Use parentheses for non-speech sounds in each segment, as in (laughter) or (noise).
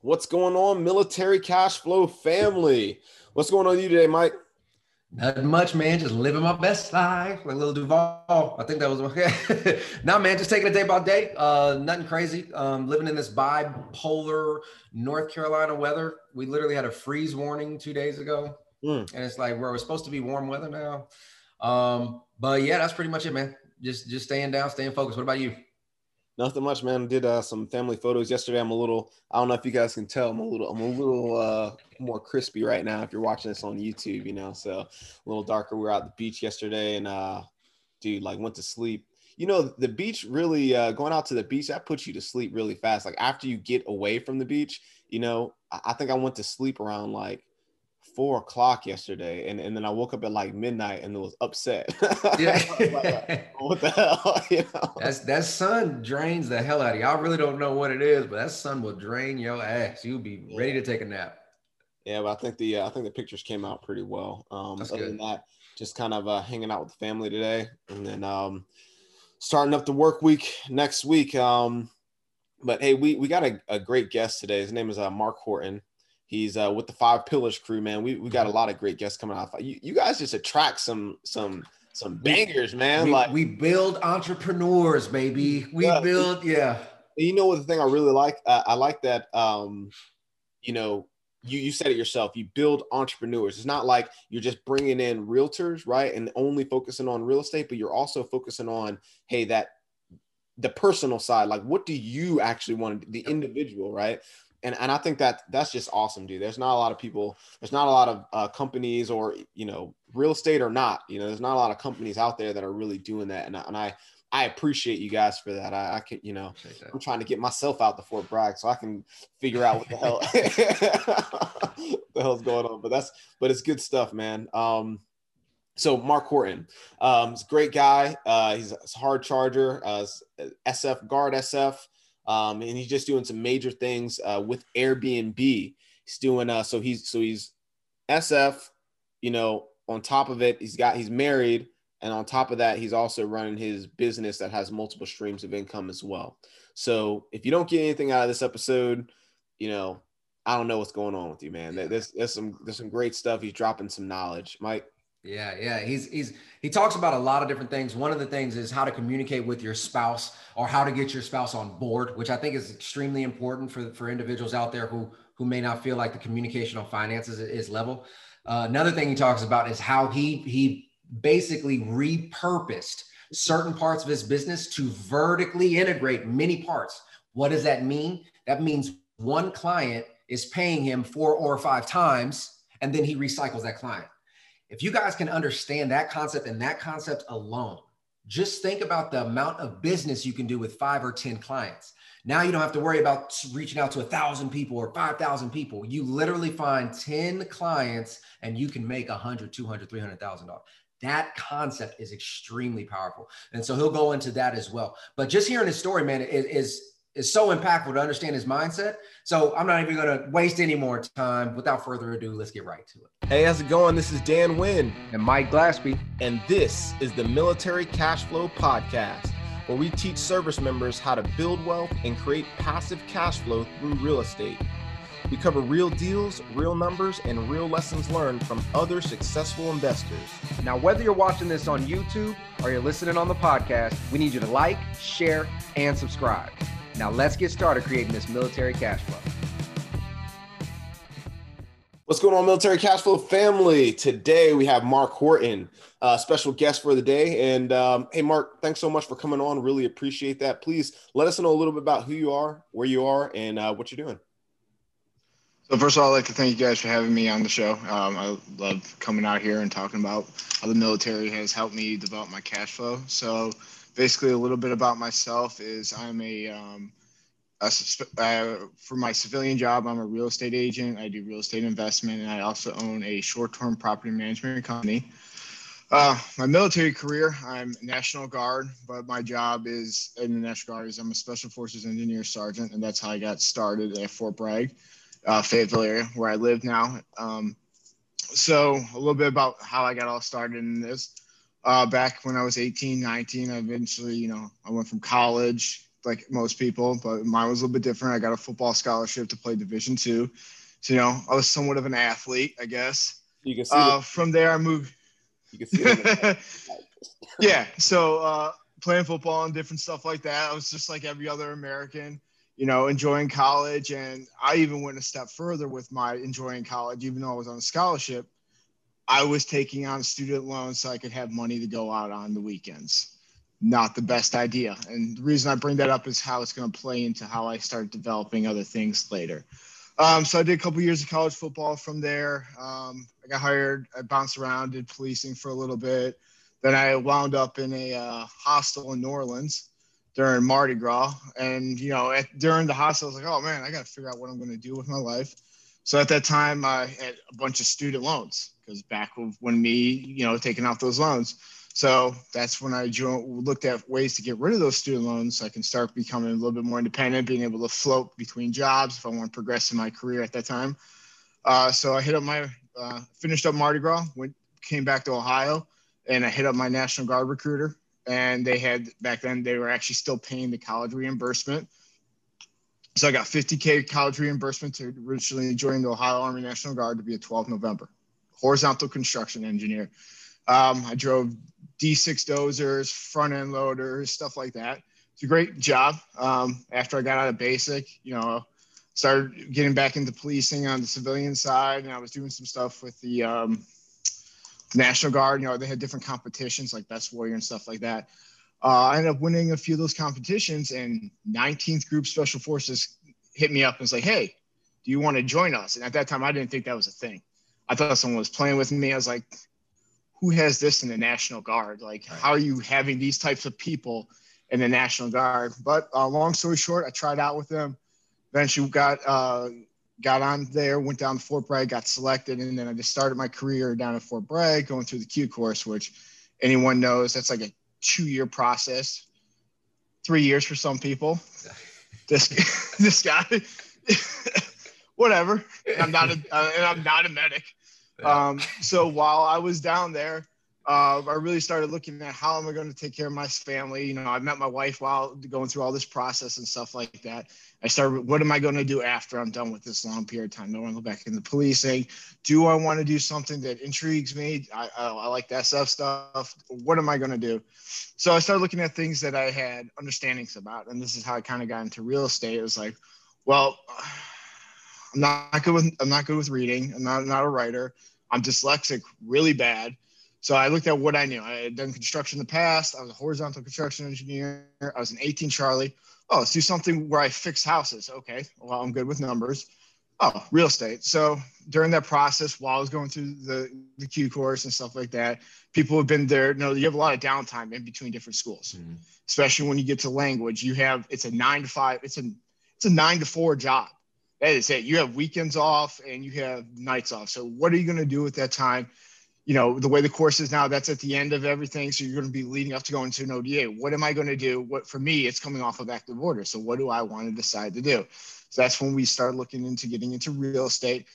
What's going on, military cash flow family? What's going on with you today, Mike? Not much, man. Just living my best life, like Lil Duval. I think that was okay. (laughs) now, man, just taking it day by day. Uh, nothing crazy. Um, living in this bipolar North Carolina weather. We literally had a freeze warning two days ago, mm. and it's like where we're supposed to be warm weather now. Um, but yeah, that's pretty much it, man. Just just staying down, staying focused. What about you? Nothing much, man. Did uh, some family photos yesterday. I'm a little. I don't know if you guys can tell. I'm a little. I'm a little uh, more crispy right now. If you're watching this on YouTube, you know, so a little darker. We were at the beach yesterday, and uh, dude, like went to sleep. You know, the beach really uh, going out to the beach that puts you to sleep really fast. Like after you get away from the beach, you know, I, I think I went to sleep around like four o'clock yesterday, and, and then I woke up at like midnight and was upset. (laughs) Yeah. like, what the (laughs) hell? (laughs) you know? That's that sun drains the hell out of you. I really don't know what it is, but that sun will drain your ass. You'll be ready to take a nap. Yeah, but I think the uh, I think the pictures came out pretty well. Um, That's other good. than that, just kind of uh, hanging out with the family today, and then um, starting up the work week next week. Um, but hey, we we got a, a great guest today. His name is uh, Mark Horton. He's uh, with the Five Pillars crew, man. We we got a mm-hmm. lot of great guests coming out. You, you guys just attract some some some bangers, man. We, like we build entrepreneurs, baby. We yeah. build, yeah. You know what the thing I really like? Uh, I like that. Um, you know, you you said it yourself. You build entrepreneurs. It's not like you're just bringing in realtors, right, and only focusing on real estate, but you're also focusing on, hey, that the personal side. Like, what do you actually want? The individual, right? And and I think that that's just awesome, dude. There's not a lot of people. There's not a lot of uh, companies, or you know, real estate or not. You know, there's not a lot of companies out there that are really doing that, and and I I appreciate you guys for that. I, I can, you know, I'm trying to get myself out the Fort Bragg so I can figure out what the hell (laughs) (laughs) the hell's going on. But that's but it's good stuff, man. Um, so Mark Horton, um, he's a great guy. Uh, he's a hard charger, uh, SF guard SF. Um, and he's just doing some major things uh, with Airbnb. He's doing uh, so he's so he's SF, you know. On top of it, he's got he's married, and on top of that, he's also running his business that has multiple streams of income as well. So if you don't get anything out of this episode, you know, I don't know what's going on with you, man. There's there's some there's some great stuff. He's dropping some knowledge, Mike. Yeah, yeah. He's he's he talks about a lot of different things. One of the things is how to communicate with your spouse or how to get your spouse on board, which I think is extremely important for for individuals out there who who may not feel like the communication on finances is level. Uh, another thing he talks about is how he he basically repurposed certain parts of his business to vertically integrate many parts. What does that mean? That means one client is paying him four or five times, and then he recycles that client. If you guys can understand that concept and that concept alone, just think about the amount of business you can do with five or 10 clients. Now you don't have to worry about reaching out to a thousand people or 5,000 people. You literally find 10 clients and you can make a hundred, 200, 300,000 dollars. That concept is extremely powerful. And so he'll go into that as well. But just hearing his story, man, is, is is so impactful to understand his mindset. So I'm not even going to waste any more time. Without further ado, let's get right to it. Hey, how's it going? This is Dan Wynn and Mike Glaspie, and this is the Military Cash Flow Podcast, where we teach service members how to build wealth and create passive cash flow through real estate. We cover real deals, real numbers, and real lessons learned from other successful investors. Now, whether you're watching this on YouTube or you're listening on the podcast, we need you to like, share, and subscribe. Now let's get started creating this military cash flow. What's going on, military cash flow family? Today we have Mark Horton, uh, special guest for the day. And um, hey, Mark, thanks so much for coming on. Really appreciate that. Please let us know a little bit about who you are, where you are, and uh, what you're doing. So first of all, I'd like to thank you guys for having me on the show. Um, I love coming out here and talking about how the military has helped me develop my cash flow. So basically a little bit about myself is I'm a, um, a uh, for my civilian job, I'm a real estate agent. I do real estate investment, and I also own a short-term property management company. Uh, my military career, I'm National Guard, but my job is in the National Guard is I'm a Special Forces Engineer Sergeant, and that's how I got started at Fort Bragg, uh, Fayetteville area, where I live now. Um, so a little bit about how I got all started in this uh, back when I was 18, 19. I eventually, you know, I went from college, like most people, but mine was a little bit different. I got a football scholarship to play Division two, so you know I was somewhat of an athlete, I guess. You can see. Uh, from there, I moved. You can see. (laughs) yeah, so uh, playing football and different stuff like that. I was just like every other American, you know, enjoying college, and I even went a step further with my enjoying college, even though I was on a scholarship. I was taking on student loans so I could have money to go out on the weekends not the best idea. And the reason I bring that up is how it's going to play into how I start developing other things later. Um, so I did a couple years of college football from there. Um, I got hired. I bounced around, did policing for a little bit. Then I wound up in a uh, hostel in New Orleans during Mardi Gras. And, you know, at, during the hostel, I was like, oh man, I got to figure out what I'm going to do with my life. So at that time, I had a bunch of student loans because back when me, you know, taking out those loans, so that's when I looked at ways to get rid of those student loans so I can start becoming a little bit more independent, being able to float between jobs if I want to progress in my career at that time. Uh, so I hit up my, uh, finished up Mardi Gras, went, came back to Ohio, and I hit up my National Guard recruiter. And they had, back then, they were actually still paying the college reimbursement. So I got 50K college reimbursement to originally join the Ohio Army National Guard to be a 12 November, horizontal construction engineer. Um, I drove D6 dozers, front end loaders, stuff like that. It's a great job. Um, after I got out of basic, you know, started getting back into policing on the civilian side, and I was doing some stuff with the, um, the National Guard. You know, they had different competitions like Best Warrior and stuff like that. Uh, I ended up winning a few of those competitions, and 19th Group Special Forces hit me up and was like, "Hey, do you want to join us?" And at that time, I didn't think that was a thing. I thought someone was playing with me. I was like, who has this in the National Guard? Like, right. how are you having these types of people in the National Guard? But uh, long story short, I tried out with them. Eventually got uh, got on there, went down to Fort Bragg, got selected, and then I just started my career down at Fort Bragg, going through the Q course, which anyone knows that's like a two-year process, three years for some people. this (laughs) this guy, (laughs) whatever. I'm not a, uh, and I'm not a medic. Um, so while I was down there, uh, I really started looking at how am I going to take care of my family. You know, I met my wife while going through all this process and stuff like that. I started, what am I going to do after I'm done with this long period of time? Do I want to go back into policing? Do I want to do something that intrigues me? I, I, I like that stuff stuff. What am I going to do? So I started looking at things that I had understandings about. And this is how I kind of got into real estate. It was like, well, I'm not good with I'm not good with reading. I'm not, I'm not a writer. I'm dyslexic really bad. So I looked at what I knew. I had done construction in the past. I was a horizontal construction engineer. I was an 18 Charlie. Oh, let's do something where I fix houses. Okay. Well, I'm good with numbers. Oh, real estate. So during that process, while I was going through the, the Q course and stuff like that, people have been there. You know, you have a lot of downtime in between different schools, mm-hmm. especially when you get to language. You have it's a nine to five. It's a it's a nine to four job that is it. You have weekends off and you have nights off. So what are you going to do with that time? You know, the way the course is now, that's at the end of everything. So you're going to be leading up to going to an ODA. What am I going to do? What for me, it's coming off of active order. So what do I want to decide to do? So that's when we start looking into getting into real estate.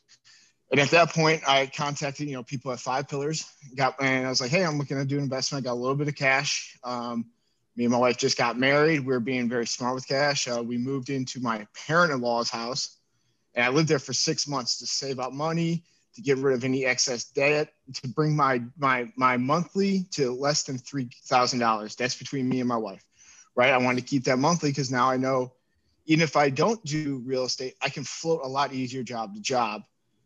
And at that point, I contacted, you know, people at Five Pillars. Got and I was like, hey, I'm looking to do an investment. I got a little bit of cash. Um, me and my wife just got married. We are being very smart with cash. Uh, we moved into my parent-in-law's house and I lived there for six months to save up money, to get rid of any excess debt, to bring my my my monthly to less than three thousand dollars. That's between me and my wife, right? I wanted to keep that monthly because now I know, even if I don't do real estate, I can float a lot easier job to job,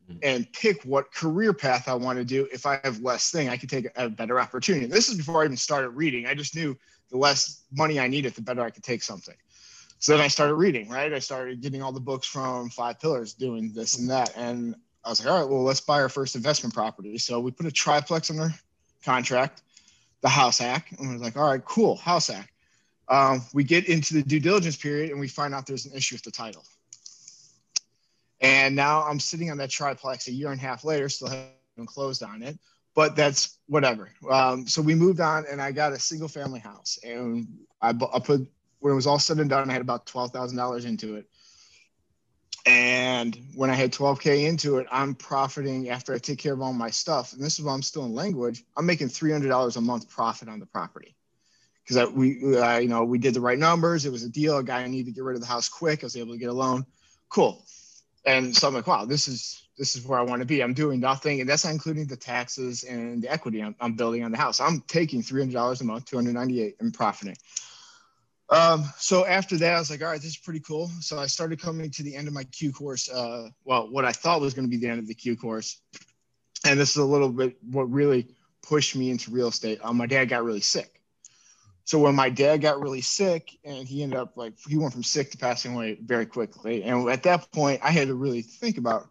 mm-hmm. and pick what career path I want to do. If I have less thing, I can take a better opportunity. This is before I even started reading. I just knew the less money I needed, the better I could take something. So then I started reading, right? I started getting all the books from Five Pillars, doing this and that. And I was like, all right, well, let's buy our first investment property. So we put a triplex under contract, the house hack. And we're like, all right, cool, house hack. Um, we get into the due diligence period and we find out there's an issue with the title. And now I'm sitting on that triplex a year and a half later, still haven't closed on it, but that's whatever. Um, so we moved on and I got a single family house and I, I put when it was all said and done, I had about twelve thousand dollars into it. And when I had 12K into it, I'm profiting after I take care of all my stuff. And this is why I'm still in language. I'm making $300 a month profit on the property because we, uh, you know, we did the right numbers. It was a deal. A guy needed to get rid of the house quick. I was able to get a loan. Cool. And so I'm like, wow, this is this is where I want to be. I'm doing nothing, and that's not including the taxes and the equity I'm, I'm building on the house. I'm taking three hundred dollars a month, two hundred ninety eight, and profiting. Um, so after that, I was like, all right, this is pretty cool. So I started coming to the end of my Q course. Uh, well, what I thought was going to be the end of the Q course, and this is a little bit what really pushed me into real estate. Um, my dad got really sick. So when my dad got really sick, and he ended up like he went from sick to passing away very quickly. And at that point, I had to really think about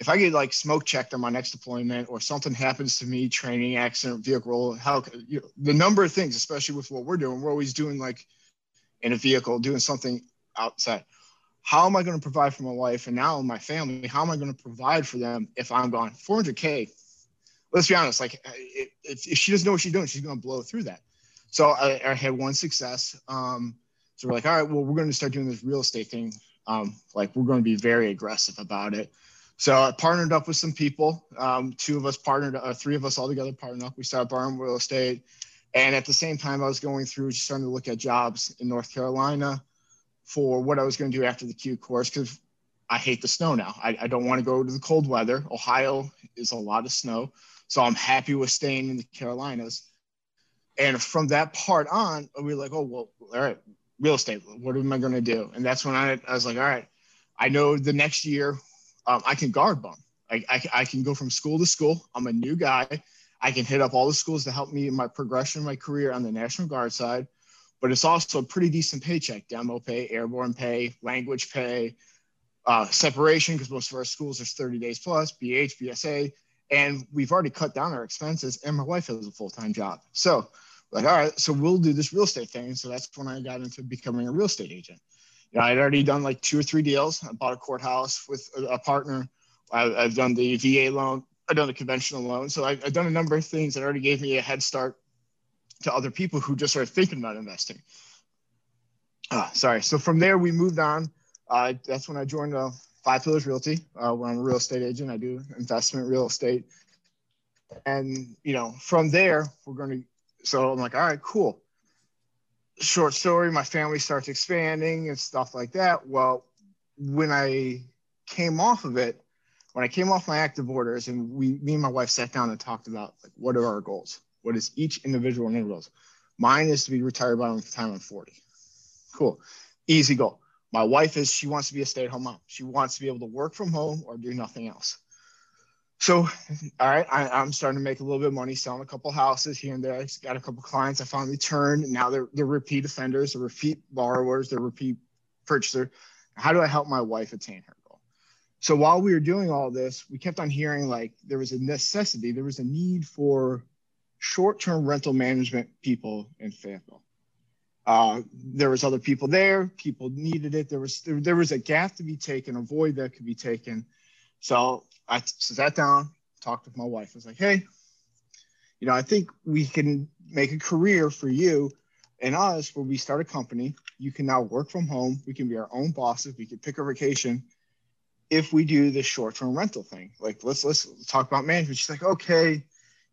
if I get like smoke checked on my next deployment or something happens to me, training, accident, vehicle, how you know, the number of things, especially with what we're doing, we're always doing like in a vehicle, doing something outside. How am I going to provide for my wife and now my family? How am I going to provide for them if I'm gone? 400K. Let's be honest. Like, if, if she doesn't know what she's doing, she's going to blow through that. So I, I had one success. Um, so we're like, all right, well, we're going to start doing this real estate thing. Um, like, we're going to be very aggressive about it. So I partnered up with some people. Um, two of us partnered, uh, three of us all together partnered up. We started Barham Real Estate. And at the same time, I was going through starting to look at jobs in North Carolina for what I was going to do after the Q course because I hate the snow now. I, I don't want to go to the cold weather. Ohio is a lot of snow. So I'm happy with staying in the Carolinas. And from that part on, we were like, oh, well, all right, real estate, what am I going to do? And that's when I, I was like, all right, I know the next year um, I can guard bump. I, I, I can go from school to school. I'm a new guy. I can hit up all the schools to help me in my progression my career on the National Guard side, but it's also a pretty decent paycheck demo pay, airborne pay, language pay, uh, separation, because most of our schools are 30 days plus, BH, BSA. And we've already cut down our expenses, and my wife has a full time job. So, like, all right, so we'll do this real estate thing. So that's when I got into becoming a real estate agent. You know, I'd already done like two or three deals. I bought a courthouse with a, a partner. I, have done the VA loan, I've done a conventional loan. So I've, I've done a number of things that already gave me a head start to other people who just started thinking about investing. Uh, sorry. So from there, we moved on. Uh, that's when I joined uh, Five Pillars Realty, uh, where I'm a real estate agent. I do investment real estate. And, you know, from there, we're going to, so I'm like, all right, cool. Short story, my family starts expanding and stuff like that. Well, when I came off of it, when I came off my active orders and we, me and my wife sat down and talked about like, what are our goals? What is each individual one goals? Mine is to be retired by the time I'm 40. Cool. Easy goal. My wife is, she wants to be a stay at home mom. She wants to be able to work from home or do nothing else. So, all right, I, am starting to make a little bit of money selling a couple houses here and there. I got a couple clients I finally turned. Now they're, they're repeat offenders, they're repeat borrowers, they're repeat purchaser. How do I help my wife attain her? So while we were doing all this, we kept on hearing like there was a necessity, there was a need for short-term rental management people in Fayetteville. Uh, there was other people there. People needed it. There was there, there was a gap to be taken, a void that could be taken. So I sat down, talked with my wife. I was like, "Hey, you know, I think we can make a career for you and us where we start a company. You can now work from home. We can be our own bosses. We can pick a vacation if we do this short-term rental thing. Like let's let's talk about management. She's like okay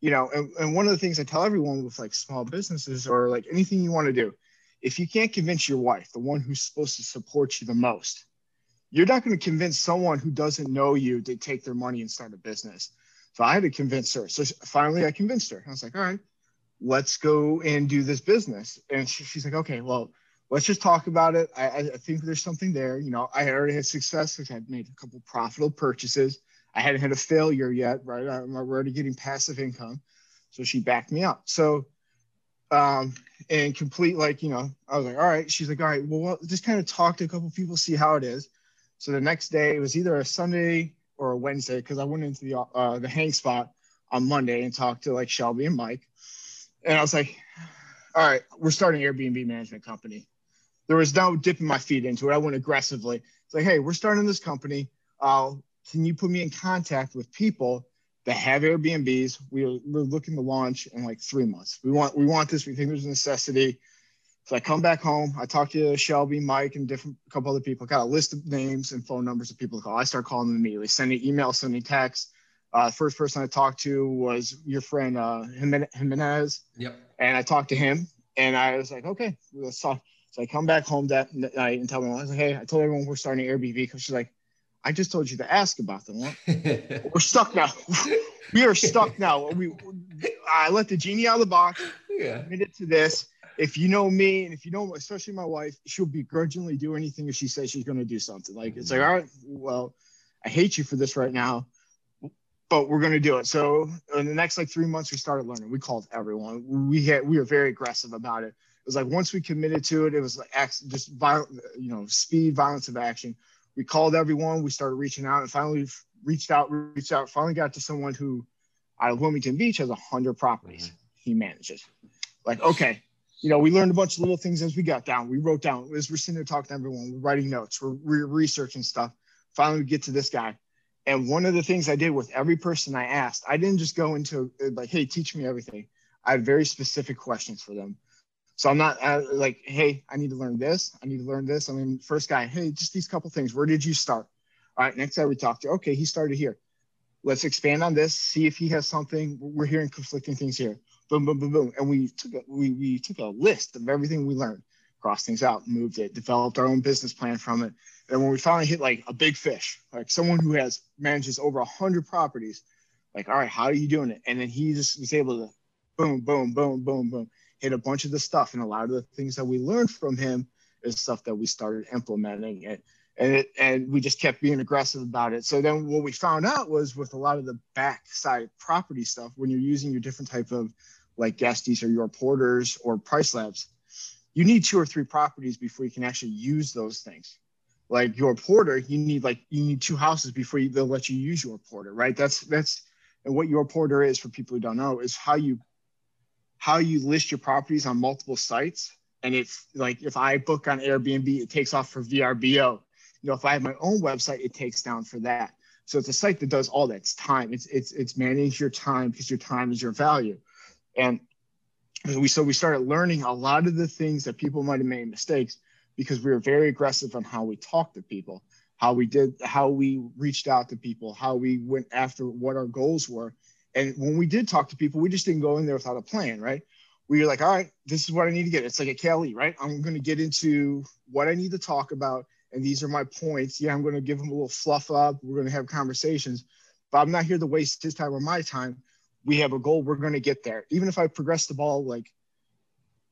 you know and, and one of the things i tell everyone with like small businesses or like anything you want to do if you can't convince your wife the one who's supposed to support you the most you're not going to convince someone who doesn't know you to take their money and start a business. So i had to convince her. So finally i convinced her. I was like all right let's go and do this business. And she, she's like okay well let's just talk about it. I, I think there's something there. You know, I already had success. because I had made a couple profitable purchases. I hadn't had a failure yet, right? I'm already getting passive income. So she backed me up. So, um, and complete, like, you know, I was like, all right. She's like, all right, well, just kind of talk to a couple people, see how it is. So the next day, it was either a Sunday or a Wednesday because I went into the uh, the hang spot on Monday and talked to like Shelby and Mike. And I was like, all right, we're starting Airbnb management company there was no dipping my feet into it. I went aggressively. It's like, hey, we're starting this company. Uh, can you put me in contact with people that have Airbnbs? We're, we're looking to launch in like three months. We want we want this. We think there's a necessity. So I come back home. I talk to Shelby, Mike, and different a couple other people. Got a list of names and phone numbers of people to call. I start calling them immediately, sending email, sending text. Uh, the first person I talked to was your friend uh, Jimenez. Yep. And I talked to him And I was like, okay, let's talk. So I come back home that night and tell them, I was like, hey, I told everyone we're starting Airbnb because she's like, I just told you to ask about them. (laughs) we're stuck now. (laughs) we are stuck now. We, I let the genie out of the box. Yeah. Committed to this. If you know me, and if you know, especially my wife, she'll begrudgingly do anything if she says she's going to do something. Like it's like, mm-hmm. all right, well, I hate you for this right now, but we're going to do it. So in the next like three months, we started learning. We called everyone. We had we were very aggressive about it. Was like once we committed to it, it was like just violent, you know, speed, violence of action. We called everyone. We started reaching out, and finally reached out, reached out. Finally got to someone who, out of Wilmington Beach, has a hundred properties. Mm-hmm. He manages. Like okay, you know, we learned a bunch of little things as we got down. We wrote down as we're sitting there talking to everyone. We're writing notes. We're, we're researching stuff. Finally, we get to this guy and one of the things I did with every person I asked, I didn't just go into like, hey, teach me everything. I had very specific questions for them. So I'm not uh, like, hey, I need to learn this. I need to learn this. I mean, first guy, hey, just these couple things. Where did you start? All right, next guy we talked to, okay, he started here. Let's expand on this. See if he has something. We're hearing conflicting things here. Boom, boom, boom, boom. And we took a, we we took a list of everything we learned, crossed things out, moved it, developed our own business plan from it, and when we finally hit like a big fish, like someone who has manages over a hundred properties, like, all right, how are you doing it? And then he just was able to boom, boom, boom, boom, boom, hit a bunch of the stuff. And a lot of the things that we learned from him is stuff that we started implementing it. And it, and we just kept being aggressive about it. So then what we found out was with a lot of the backside property stuff, when you're using your different type of like guesties or your porters or PriceLabs, you need two or three properties before you can actually use those things like your porter, you need like you need two houses before you, they'll let you use your porter, right? That's that's and what your porter is for people who don't know is how you how you list your properties on multiple sites. And it's like if I book on Airbnb, it takes off for VRBO. You know, if I have my own website, it takes down for that. So it's a site that does all that. It's time. It's it's it's manage your time because your time is your value. And we so we started learning a lot of the things that people might have made mistakes because we were very aggressive on how we talked to people, how we did, how we reached out to people, how we went after what our goals were. And when we did talk to people, we just didn't go in there without a plan, right? We were like, all right, this is what I need to get. It's like a KLE, right? I'm going to get into what I need to talk about. And these are my points. Yeah, I'm going to give them a little fluff up. We're going to have conversations, but I'm not here to waste his time or my time. We have a goal. We're going to get there. Even if I progress the ball like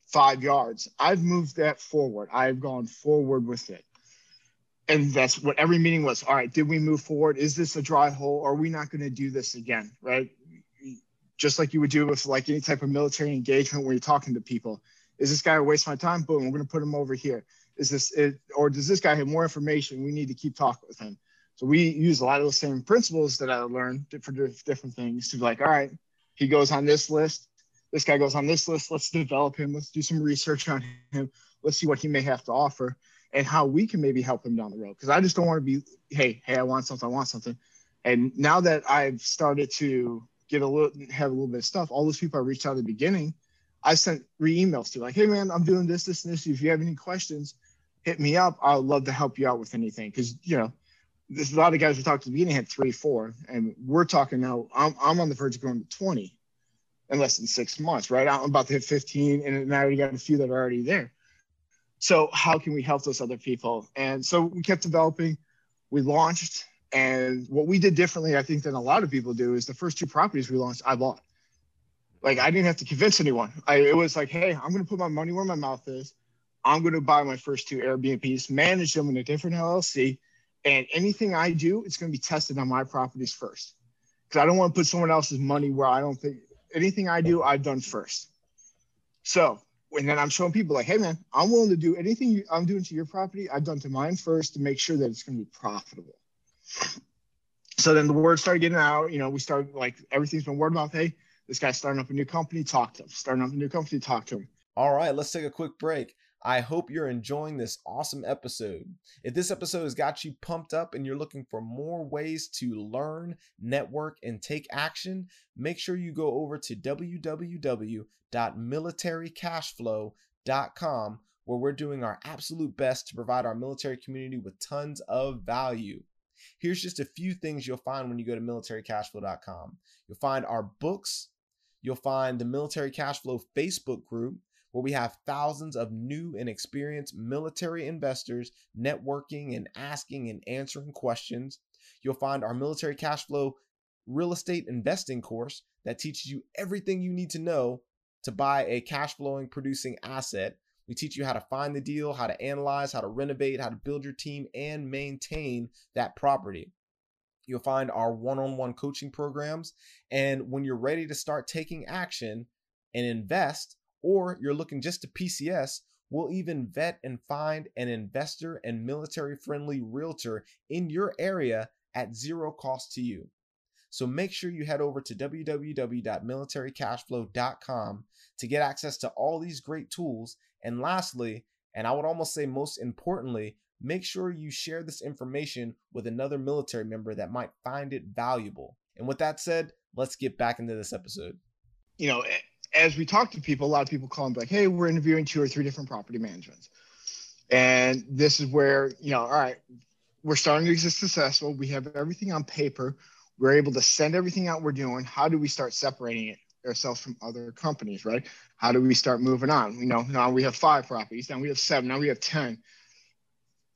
five yards. I've moved that forward. I've gone forward with it. And that's what every meeting was. All right, did we move forward? Is this a dry hole? Are we not going to do this again? Right? Just like you would do with like any type of military engagement where you're talking to people. Is this guy a waste of my time? Boom, we're going to put him over here. Is this it, or does this guy have more information? We need to keep talking with him. So we use a lot of the same principles that I learned for different things to be like, all right, he goes on this list this guy goes on this list. Let's develop him. Let's do some research on him. Let's see what he may have to offer and how we can maybe help him down the road. Because I just don't want to be, hey, hey, I want something, I want something. And now that I've started to get a little, have a little bit of stuff, all those people I reached out at the beginning, I sent re emails to like, hey man, I'm doing this, this, and this. If you have any questions, hit me up. I'd love to help you out with anything. Because you know, there's a lot of guys we talked to the beginning had three, four, and we're talking now. I'm I'm on the verge of going to 20 in less than six months, right? I'm about to hit 15, and I already got a few that are already there. So how can we help those other people? And so we kept developing. We launched, and what we did differently, I think, than a lot of people do, is the first two properties we launched, I bought. Like I didn't have to convince anyone. I, it was like, hey, I'm going to put my money where my mouth is. I'm going to buy my first two Airbnbs, manage them in a different LLC, and anything I do, it's going to be tested on my properties first because I don't want to put someone else's money where I don't think anything I do, I've done first. So, and then I'm showing people like, hey man, I'm willing to do anything I'm doing to your property, I've done to mine first to make sure that it's going to be profitable. So then the word started getting out. You know, we started like everything's been word of mouth. Hey, this guy's starting up a new company, talk to him. Starting up a new company, talk to him. All right, let's take a quick break. I hope you're enjoying this awesome episode. If this episode has got you pumped up and you're looking for more ways to learn, network, and take action, make sure you go over to www.militarycashflow.com where we're doing our absolute best to provide our military community with tons of value. Here's just a few things you'll find when you go to militarycashflow.com. You'll find our books, you'll find the Military Cashflow Facebook group where we have thousands of new and experienced military investors networking and asking and answering questions. You'll find our military cash flow real estate investing course that teaches you everything you need to know to buy a cash flowing producing asset. We teach you how to find the deal, how to analyze, how to renovate, how to build your team and maintain that property. You'll find our one on one coaching programs. And when you're ready to start taking action and invest, or you're looking just to PCS, we'll even vet and find an investor and military friendly realtor in your area at zero cost to you. So make sure you head over to www.militarycashflow.com to get access to all these great tools. And lastly, and I would almost say most importantly, make sure you share this information with another military member that might find it valuable. And with that said, let's get back into this episode. You know, as we talk to people, a lot of people call and be like, hey, we're interviewing two or three different property managements. And this is where, you know, all right, we're starting to get successful. We have everything on paper. We're able to send everything out we're doing. How do we start separating it ourselves from other companies, right? How do we start moving on? You know, now we have five properties, now we have seven, now we have 10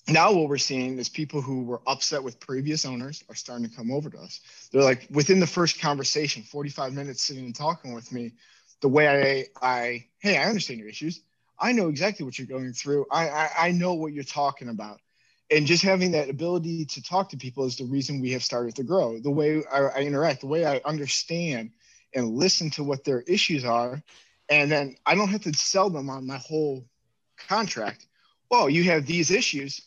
now what we're seeing is people who were upset with previous owners are starting to come over to us. They're like within the first conversation, 45 minutes sitting and talking with me, the way I, I hey, I understand your issues. I know exactly what you're going through. I, I, I know what you're talking about. And just having that ability to talk to people is the reason we have started to grow. The way I, I interact, the way I understand and listen to what their issues are. And then I don't have to sell them on my whole contract. Well, you have these issues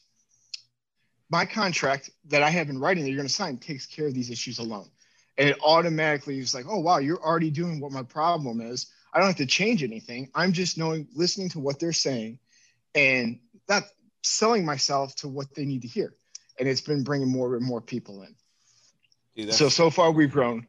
my contract that I have in writing that you're going to sign takes care of these issues alone. And it automatically is like, oh, wow, you're already doing what my problem is. I don't have to change anything. I'm just knowing, listening to what they're saying and not selling myself to what they need to hear. And it's been bringing more and more people in. Dude, so, so far we've grown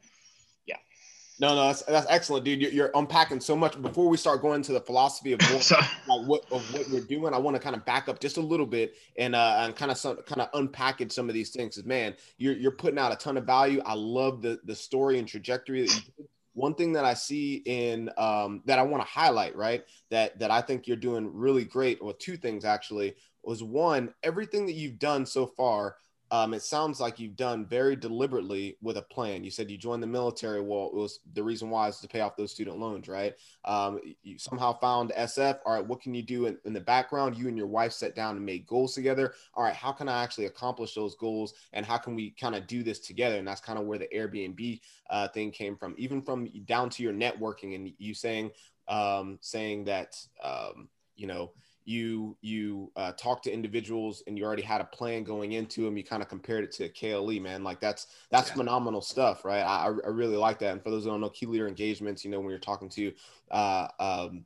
no, no, that's, that's excellent, dude. You're, you're, unpacking so much. Before we start going to the philosophy of (laughs) what, like what of what you're doing, I want to kind of back up just a little bit and uh, and kind of some kind of unpackage some of these things. Because man, you're you're putting out a ton of value. I love the the story and trajectory that you one thing that I see in um, that I want to highlight, right? That that I think you're doing really great. Well, two things actually was one, everything that you've done so far um, it sounds like you've done very deliberately with a plan. You said you joined the military. Well, it was the reason why is to pay off those student loans, right? Um, you somehow found SF. All right, what can you do in, in, the background? You and your wife sat down and made goals together. All right, how can I actually accomplish those goals? And how can we kind of do this together? And that's kind of where the Airbnb uh, thing came from, even from down to your networking and you saying, um, saying that, um, you know, you you uh, talk to individuals and you already had a plan going into them you kind of compared it to KLE man like that's that's yeah. phenomenal stuff right I, I really like that and for those who don't know key leader engagements you know when you're talking to uh, um,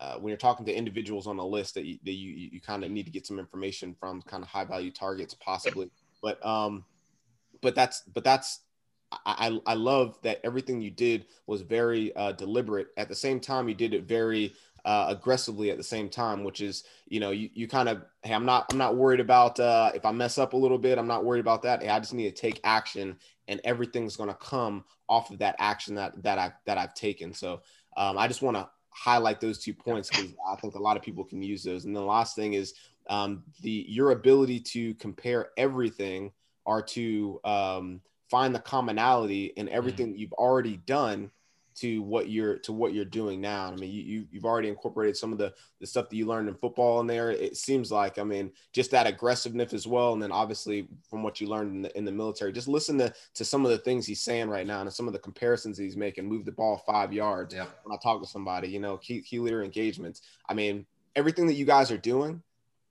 uh, when you're talking to individuals on a list that you, that you, you kind of need to get some information from kind of high value targets possibly but um but that's but that's I, I love that everything you did was very uh, deliberate. At the same time, you did it very uh, aggressively at the same time, which is, you know, you, you kind of, hey, I'm not, I'm not worried about uh, if I mess up a little bit, I'm not worried about that. Hey, I just need to take action and everything's going to come off of that action that, that I, that I've taken. So um, I just want to highlight those two points because I think a lot of people can use those. And the last thing is um, the, your ability to compare everything or to um, find the commonality in everything mm-hmm. you've already done to what you're to what you're doing now. I mean, you, you you've already incorporated some of the the stuff that you learned in football in there. It seems like I mean, just that aggressiveness as well, and then obviously from what you learned in the, in the military. Just listen to to some of the things he's saying right now, and some of the comparisons he's making. Move the ball five yards. Yeah. When I talk to somebody, you know, key key leader engagements. I mean, everything that you guys are doing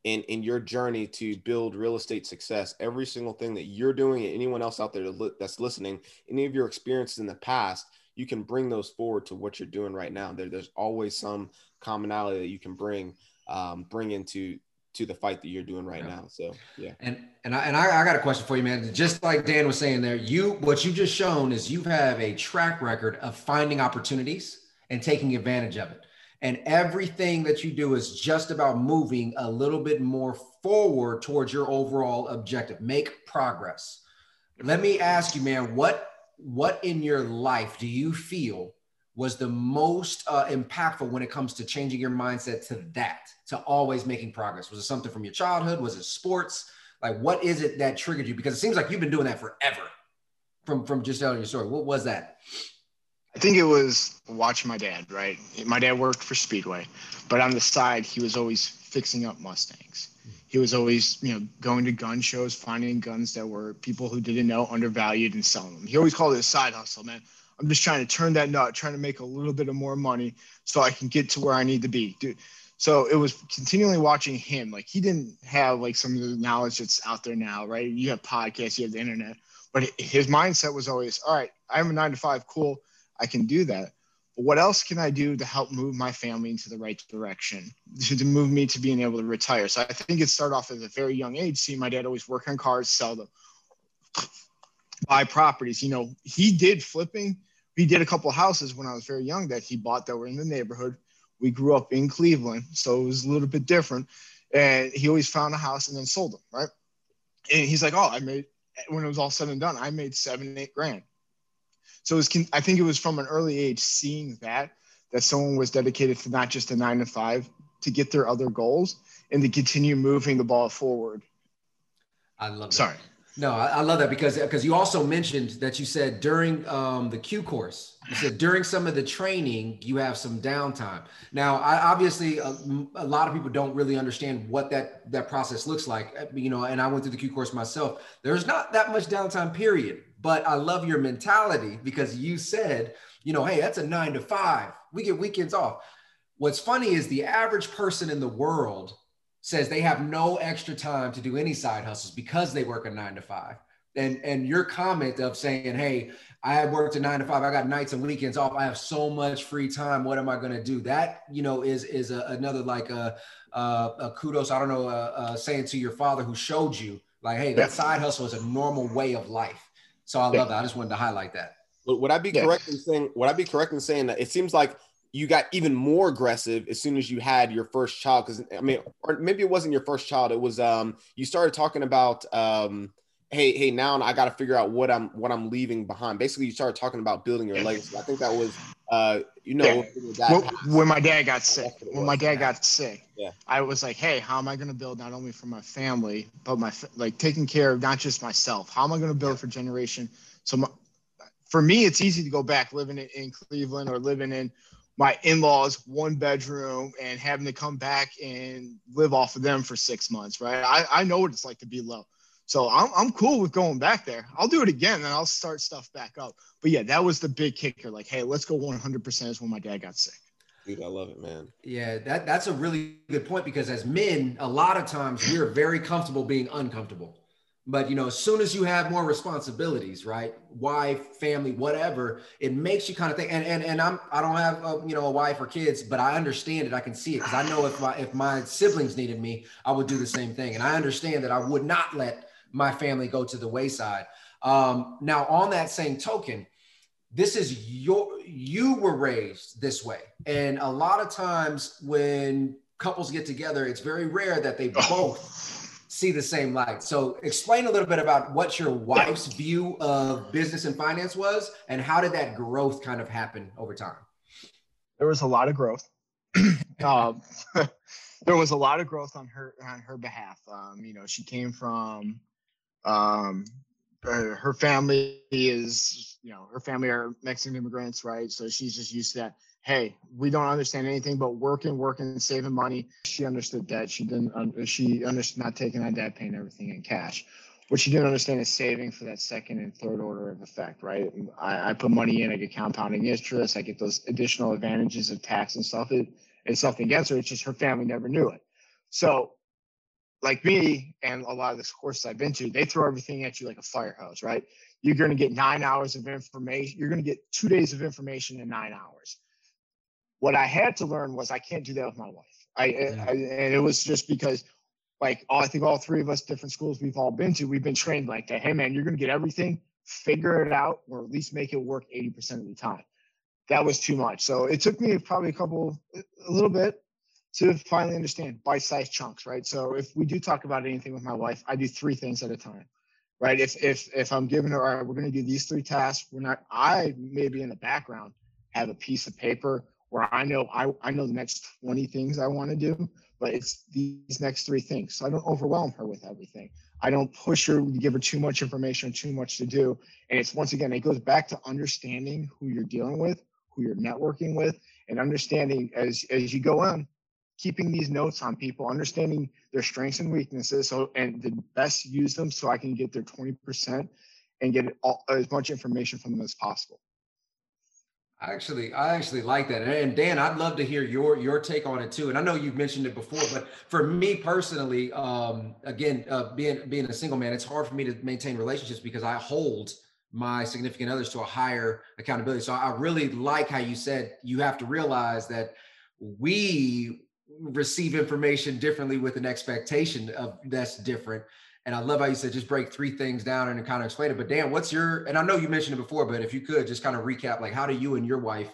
in in your journey to build real estate success every single thing that you're doing and anyone else out there that's listening any of your experiences in the past you can bring those forward to what you're doing right now. There, there's always some commonality that you can bring um, bring into to the fight that you're doing right yeah. now. So yeah. And and I and I, I, got a question for you, man. Just like Dan was saying there, you what you just shown is you have a track record of finding opportunities and taking advantage of it. And everything that you do is just about moving a little bit more forward towards your overall objective. Make progress. Let me ask you, man, what what in your life do you feel was the most uh, impactful when it comes to changing your mindset to that, to always making progress? Was it something from your childhood? Was it sports? Like, what is it that triggered you? Because it seems like you've been doing that forever. From from just telling your story, what was that? I think it was watching my dad. Right, my dad worked for Speedway, but on the side, he was always fixing up Mustangs. He was always, you know, going to gun shows, finding guns that were people who didn't know undervalued and selling them. He always called it a side hustle, man. I'm just trying to turn that nut, trying to make a little bit of more money so I can get to where I need to be. Dude. So it was continually watching him. Like he didn't have like some of the knowledge that's out there now, right? You have podcasts, you have the internet, but his mindset was always, all right, I am a nine to five, cool, I can do that. What else can I do to help move my family into the right direction, to, to move me to being able to retire? So I think it started off at a very young age, seeing my dad always work on cars, sell them, buy properties. You know, he did flipping. He did a couple of houses when I was very young that he bought that were in the neighborhood. We grew up in Cleveland, so it was a little bit different. And he always found a house and then sold them, right? And he's like, "Oh, I made when it was all said and done, I made seven, eight grand." So it was, I think it was from an early age seeing that that someone was dedicated to not just a nine to five to get their other goals and to continue moving the ball forward. I love. That. Sorry. No, I, I, love that because because you also mentioned that you said during um, the Q course, you said during some of the training you have some downtime. Now, I obviously a, a, lot of people don't really understand what that that process looks like. Uh, you know, and I went through the Q course myself. There's not that much downtime period, but I love your mentality because you said, you know, hey, that's a nine to five. We get weekends off. What's funny is the average person in the world says they have no extra time to do any side hustles because they work a nine to five. And and your comment of saying, hey, I worked a nine to five, I got nights and weekends off, I have so much free time. What am I going to do? That you know is is a, another like a, a, a, kudos. I don't know, saying to your father who showed you like, hey, that side hustle is a normal way of life. So I love that. I just wanted to highlight that. Would I be yeah. correct in saying? Would I be correct in saying that it seems like you got even more aggressive as soon as you had your first child because i mean or maybe it wasn't your first child it was um you started talking about um hey hey now i got to figure out what i'm what i'm leaving behind. Basically you started talking about building your legacy. I think that was uh you know yeah. when, when, my dad got sick. when my dad got sick yeah. I was like hey how am i going to build not only for my family but my like taking care of not just myself? How am i going to build yeah. for generation? So my, for me it's easy to go back living in, in cleveland or living in my in-laws one bedroom and having to come back and live off of them for six months right? I, I know what it's like to be low so I'm, I'm cool with going back there i'll do it again and i'll start stuff back up but yeah that was the big kicker like hey let's go 100% is when my dad got sick Dude, I love it, man. Yeah, that, that's a really good point because as men, a lot of times we're very comfortable being uncomfortable. But you know, as soon as you have more responsibilities, right? Wife, family, whatever, it makes you kind of think. And and and I'm I don't have a, you know a wife or kids, but I understand it. I can see it because I know if my if my siblings needed me, I would do the same thing. And I understand that I would not let my family go to the wayside. Um, now, on that same token, this is your you were raised this way, and a lot of times when couples get together, it's very rare that they both see the same light. So explain a little bit about what your wife's view of business and finance was and how did that growth kind of happen over time? There was a lot of growth. (laughs) um, (laughs) there was a lot of growth on her on her behalf. Um, you know, she came from um, her, family is you know her family are Mexican immigrants, right? So she's just used to that hey, we don't understand anything but working, working, saving money. She understood that. She didn't. she understood not taking on debt, paying everything in cash. What she didn't understand is saving for that second and third order of effect, right? I, I put money in, I get compounding interest, I get those additional advantages of tax and stuff. It, it's something against her. It's just her family never knew it. So, like me and a lot of the courses I've been to, they throw everything at you like a fire hose, right? You're going to get nine hours of information. You're going to get two days of information in nine hours what I had to learn was I can't do that with my wife. I, I and it was just because like all, I think all three of us different schools we've all been to, we've been trained like that. Hey man, you're gonna get everything, figure it out, or at least make it work 80% of the time. That was too much. So it took me probably a couple a little bit to finally understand bite-sized chunks, right? So if we do talk about anything with my wife, I do three things at a time. Right. If if if I'm giving her, all right, we're gonna do these three tasks, we're not I maybe in the background have a piece of paper where I know I, I know the next 20 things I want to do, but it's these next three things. So I don't overwhelm her with everything. I don't push her, give her too much information, too much to do. And it's once again, it goes back to understanding who you're dealing with, who you're networking with, and understanding as as you go on, keeping these notes on people, understanding their strengths and weaknesses, so and the best use them so I can get their 20% and get all, as much information from them as possible. Actually, I actually like that. And Dan, I'd love to hear your your take on it too. And I know you've mentioned it before, but for me personally, um, again, uh, being being a single man, it's hard for me to maintain relationships because I hold my significant others to a higher accountability. So I really like how you said you have to realize that we receive information differently with an expectation of that's different. And I love how you said just break three things down and kind of explain it. But Dan, what's your and I know you mentioned it before, but if you could just kind of recap, like how do you and your wife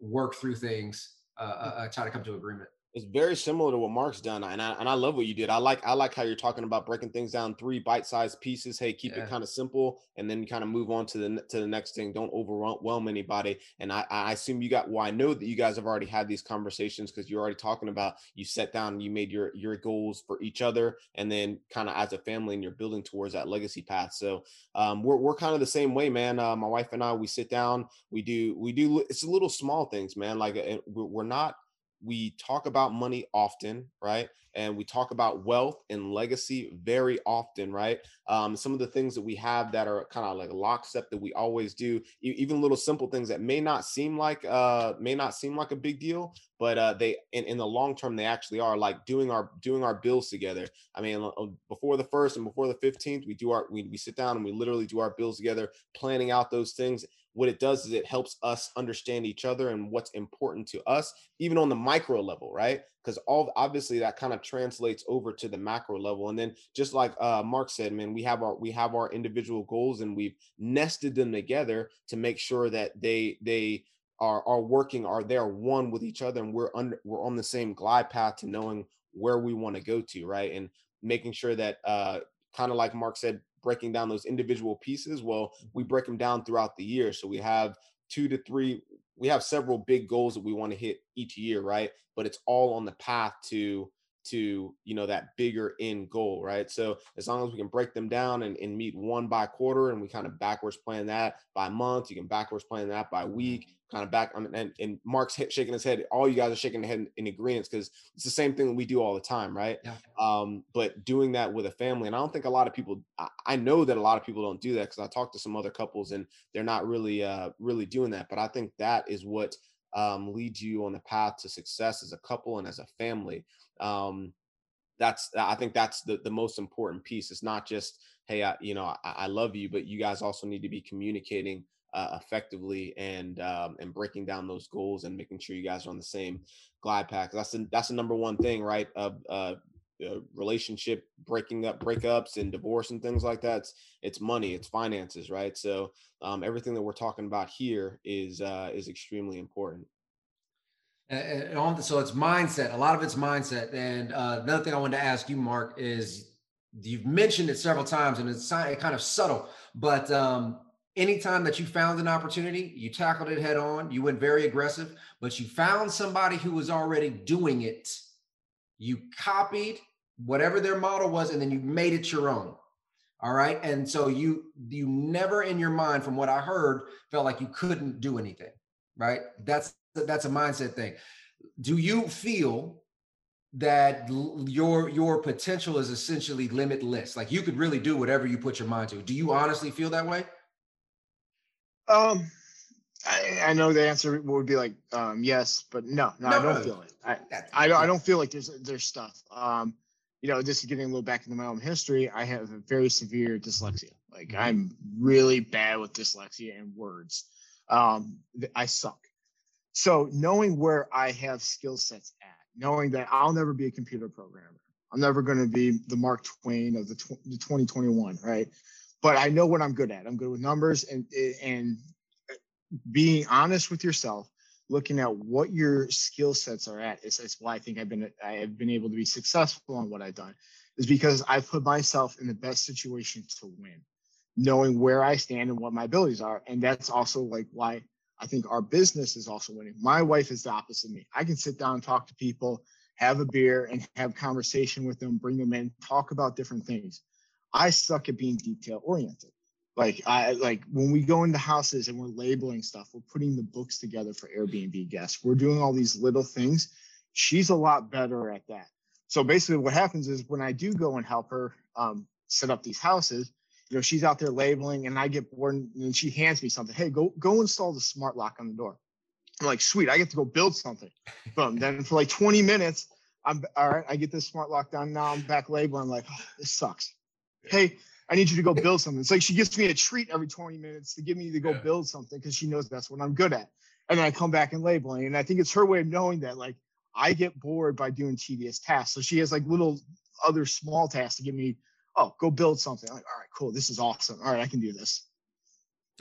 work through things, uh, uh, uh try to come to agreement? It's very similar to what Mark's done, and I and I love what you did. I like I like how you're talking about breaking things down three bite-sized pieces. Hey, keep yeah. it kind of simple, and then kind of move on to the to the next thing. Don't overwhelm anybody. And I I assume you got. Well, I know that you guys have already had these conversations because you're already talking about you sat down you made your your goals for each other, and then kind of as a family, and you're building towards that legacy path. So um, we're we're kind of the same way, man. Uh, my wife and I, we sit down, we do we do. It's a little small things, man. Like we're not we talk about money often, right? And we talk about wealth and legacy very often, right? Um, some of the things that we have that are kind of like lockstep that we always do, even little simple things that may not seem like uh, may not seem like a big deal, but uh, they in, in the long term they actually are. Like doing our doing our bills together. I mean, before the first and before the fifteenth, we do our we, we sit down and we literally do our bills together, planning out those things what it does is it helps us understand each other and what's important to us even on the micro level right? Because all obviously that kind of translates over to the macro level. And then just like uh, mark said man we have our we have our individual goals and we've nested them together to make sure that they they are are working are they're one with each other and we're under we're on the same glide path to knowing where we want to go to right? And making sure that uh kind of like mark said breaking down those individual pieces well we mm-hmm. break them down throughout the year. So we have two to three we have several big goals that we want to hit each year right? But it's all on the path to to you know that bigger end goal right so as long as we can break them down and, and meet one by quarter and we kind of backwards plan that by month you can backwards plan that by week kind of back on and, and Mark's shaking his head. All you guys are shaking head in, agreement because it's the same thing that we do all the time, right? Yeah. Um, but doing that with a family, and I don't think a lot of people. I, I know that a lot of people don't do that because I talked to some other couples and they're not really, uh, really doing that. But I think that is what um, leads you on the path to success as a couple and as a family. Um, that's I think that's the the most important piece. It's not just hey, I, you know, I, I love you, but you guys also need to be communicating uh, effectively and um, and breaking down those goals and making sure you guys are on the same glide path. That's the that's the number one thing, right? Of uh, uh, relationship breaking up, breakups, and divorce and things like that. It's, it's money, it's finances, right? So um, everything that we're talking about here is uh, is extremely important. And so it's mindset. A lot of it's mindset. And uh, another thing I wanted to ask you, Mark, is you've mentioned it several times, and it's kind of subtle, but um, anytime that you found an opportunity, you tackled it head on, you went very aggressive, but you found somebody who was already doing it. You copied whatever their model was and then you made it your own. All right? And so you you never in your mind from what I heard felt like you couldn't do anything, right? That's that's a mindset thing. Do you feel that your your potential is essentially limitless? Like you could really do whatever you put your mind to. Do you honestly feel that way? Um, I, I know the answer would be like um, yes, but no, no, no I don't feel it. I, I don't I don't feel like there's there's stuff. Um, you know, this is getting a little back into my own history. I have a very severe dyslexia. Like mm-hmm. I'm really bad with dyslexia and words. Um, I suck. So knowing where I have skill sets at, knowing that I'll never be a computer programmer, I'm never going to be the Mark Twain of the, tw- the 2021, right? but I know what I'm good at. I'm good with numbers and and being honest with yourself, looking at what your skill sets are at. Is, why I think I've been I have been able to be successful on what I've done, is because I've put myself in the best situation to win, knowing where I stand and what my abilities are, and that's also like why I think our business is also winning. My wife is the opposite of me. I can sit down and talk to people, have a beer, and have conversation with them, bring them in, talk about different things. I suck at being detail oriented. Like I like when we go into houses and we're labeling stuff, we're putting the books together for Airbnb guests. We're doing all these little things. She's a lot better at that. So basically, what happens is when I do go and help her um, set up these houses, you know, she's out there labeling, and I get bored, and she hands me something. Hey, go go install the smart lock on the door. I'm like, sweet, I get to go build something. Boom. then for like 20 minutes, I'm all right. I get this smart lock done. Now I'm back labeling. I'm like, oh, this sucks. Hey, I need you to go build something. It's like she gives me a treat every 20 minutes to give me to go yeah. build something because she knows that's what I'm good at. And then I come back and labeling. And I think it's her way of knowing that like I get bored by doing tedious tasks. So she has like little other small tasks to give me, oh, go build something. I'm like, all right, cool. This is awesome. All right, I can do this.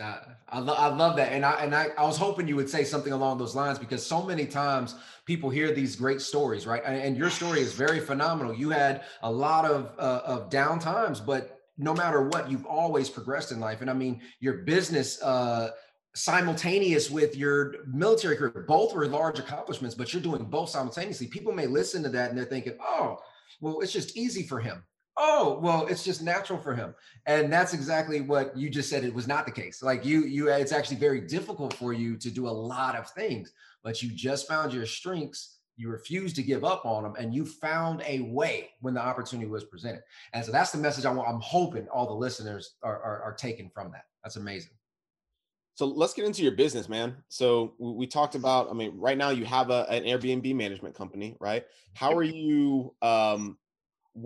Uh, I, lo- I love that. And I, and I, I was hoping you would say something along those lines because so many times people hear these great stories, right? And, and your story is very phenomenal. You had a lot of, uh, of down times, but no matter what, you've always progressed in life. And I mean, your business, uh, simultaneous with your military career, both were large accomplishments, but you're doing both simultaneously. People may listen to that and they're thinking, oh, well, it's just easy for him. Oh, well, it's just natural for him. And that's exactly what you just said. It was not the case. Like you, you, it's actually very difficult for you to do a lot of things, but you just found your strengths you refused to give up on them and you found a way when the opportunity was presented. And so that's the message i want i'm hoping all the listeners are, are, are taking from that. That's amazing. So let's get into your business man. So we talked about i mean right now you have a, an airbnb management company right? How are you um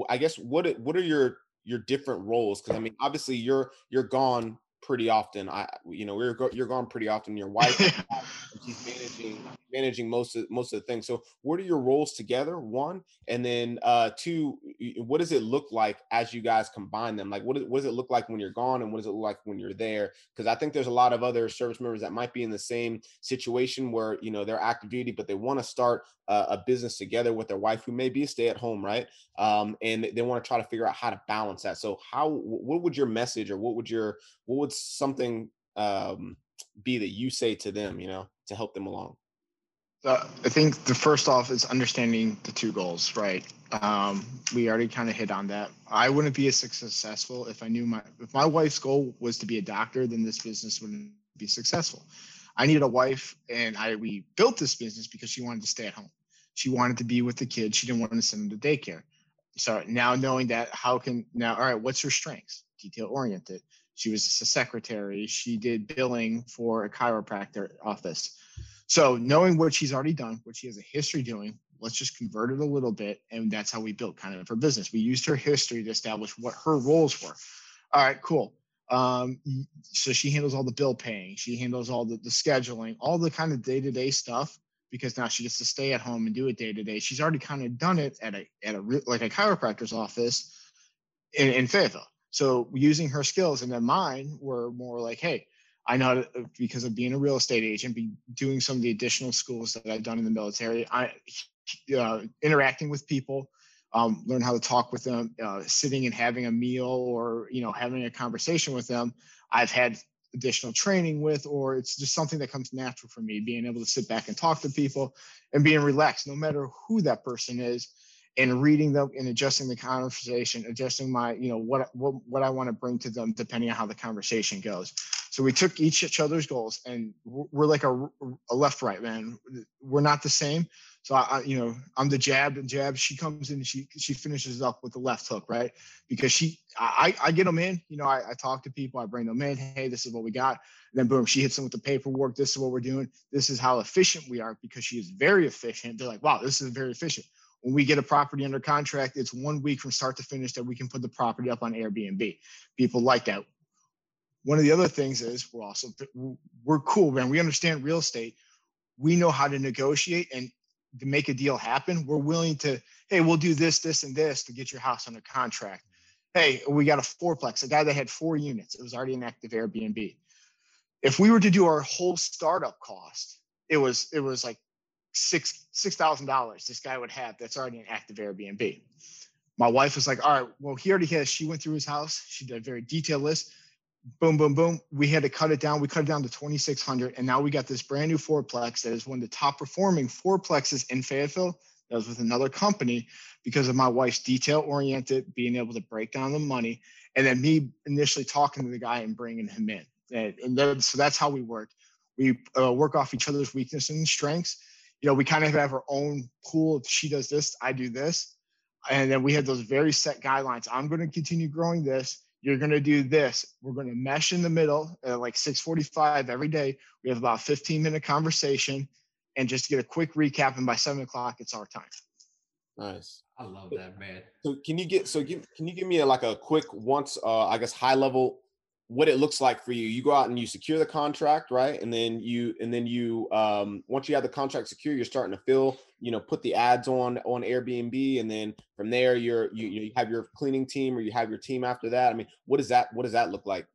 i guess what what are your your different roles? Because i mean obviously you're you're gone pretty often. I, you know, we're you're gone pretty often. Your wife, (laughs) she's managing managing most of most of the things. So, what are your roles together? One, and then uh, two, what does it look like as you guys combine them? Like, what, does it look like when you're gone, and what does it look like when you're there? Because I think there's a lot of other service members that might be in the same situation where you know they're active duty, but they want to start uh, a business together with their wife who may be a stay at home, right? Um, and they want to try to figure out how to balance that. So, how what would your message or what would your what would something um, be that you say to them, you know, to help them along? I think the first off is understanding the two goals, right? Um, we already kind of hit on that. I wouldn't be as successful if I knew my if my wife's goal was to be a doctor, then this business wouldn't be successful. I needed a wife, and I we built this business because she wanted to stay at home. She wanted to be with the kids. She didn't want to send them to daycare. So now knowing that, how can now? All right, what's her strengths? Detail oriented. She was a secretary. She did billing for a chiropractor office. So knowing what she's already done, what she has a history doing, let's just convert it a little bit. And that's how we built kind of her business. We used her history to establish what her roles were. All right, cool. Um, so she handles all the bill paying, she handles all the, the scheduling, all the kind of day-to-day stuff because now she gets to stay at home and do it day to day. She's already kind of done it at a at a like a chiropractor's office in, in Fayetteville. So using her skills and then mine were more like, hey, I know because of being a real estate agent, be doing some of the additional schools that I've done in the military. I uh, interacting with people, um, learn how to talk with them, uh, sitting and having a meal or you know having a conversation with them. I've had additional training with, or it's just something that comes natural for me, being able to sit back and talk to people and being relaxed, no matter who that person is and reading them and adjusting the conversation, adjusting my, you know, what what what I want to bring to them depending on how the conversation goes. So we took each each other's goals, and we're like a, a left right man. We're not the same. So I, you know, I'm the jab and jab. She comes in she she finishes up with the left hook, right? Because she, I I get them in. You know, I, I talk to people, I bring them in. Hey, this is what we got. And then boom, she hits them with the paperwork. This is what we're doing. This is how efficient we are because she is very efficient. They're like, wow, this is very efficient when we get a property under contract, it's one week from start to finish that we can put the property up on Airbnb. People like that. One of the other things is we're also we're cool, man. We understand real estate. We know how to negotiate and to make a deal happen. We're willing to, hey, we'll do this, this, and this to get your house under contract. Hey, we got a fourplex, a guy that had four units. It was already an active Airbnb. If we were to do our whole startup cost, it was it was like six six thousand dollars this guy would have that's already an active Airbnb. My wife was like, all right, well, he already has. She went through his house. She did a very detailed list. Boom, boom, boom. We had to cut it down. We cut it down to 2,600. And now we got this brand new fourplex that is one of the top performing fourplexes in Fayetteville. That was with another company because of my wife's detail oriented, being able to break down the money, and then me initially talking to the guy and bringing him in. And, and then, so that's how we work. We uh, work off each other's weaknesses and strengths. You know, we kind of have our own pool. If she does this, I do this. And then we have those very set guidelines. I'm going to continue growing this you're going to do this. We're going to mesh in the middle at like 645 every day. We have about 15 minute conversation and just get a quick recap. And by seven o'clock, it's our time. Nice. I love that, man. So can you get, so give, can you give me a, like a quick once, uh, I guess high level what it looks like for you. You go out and you secure the contract, right? And then you and then you um once you have the contract secure, you're starting to fill, you know, put the ads on on Airbnb and then from there you're you you have your cleaning team or you have your team after that. I mean, what does that what does that look like?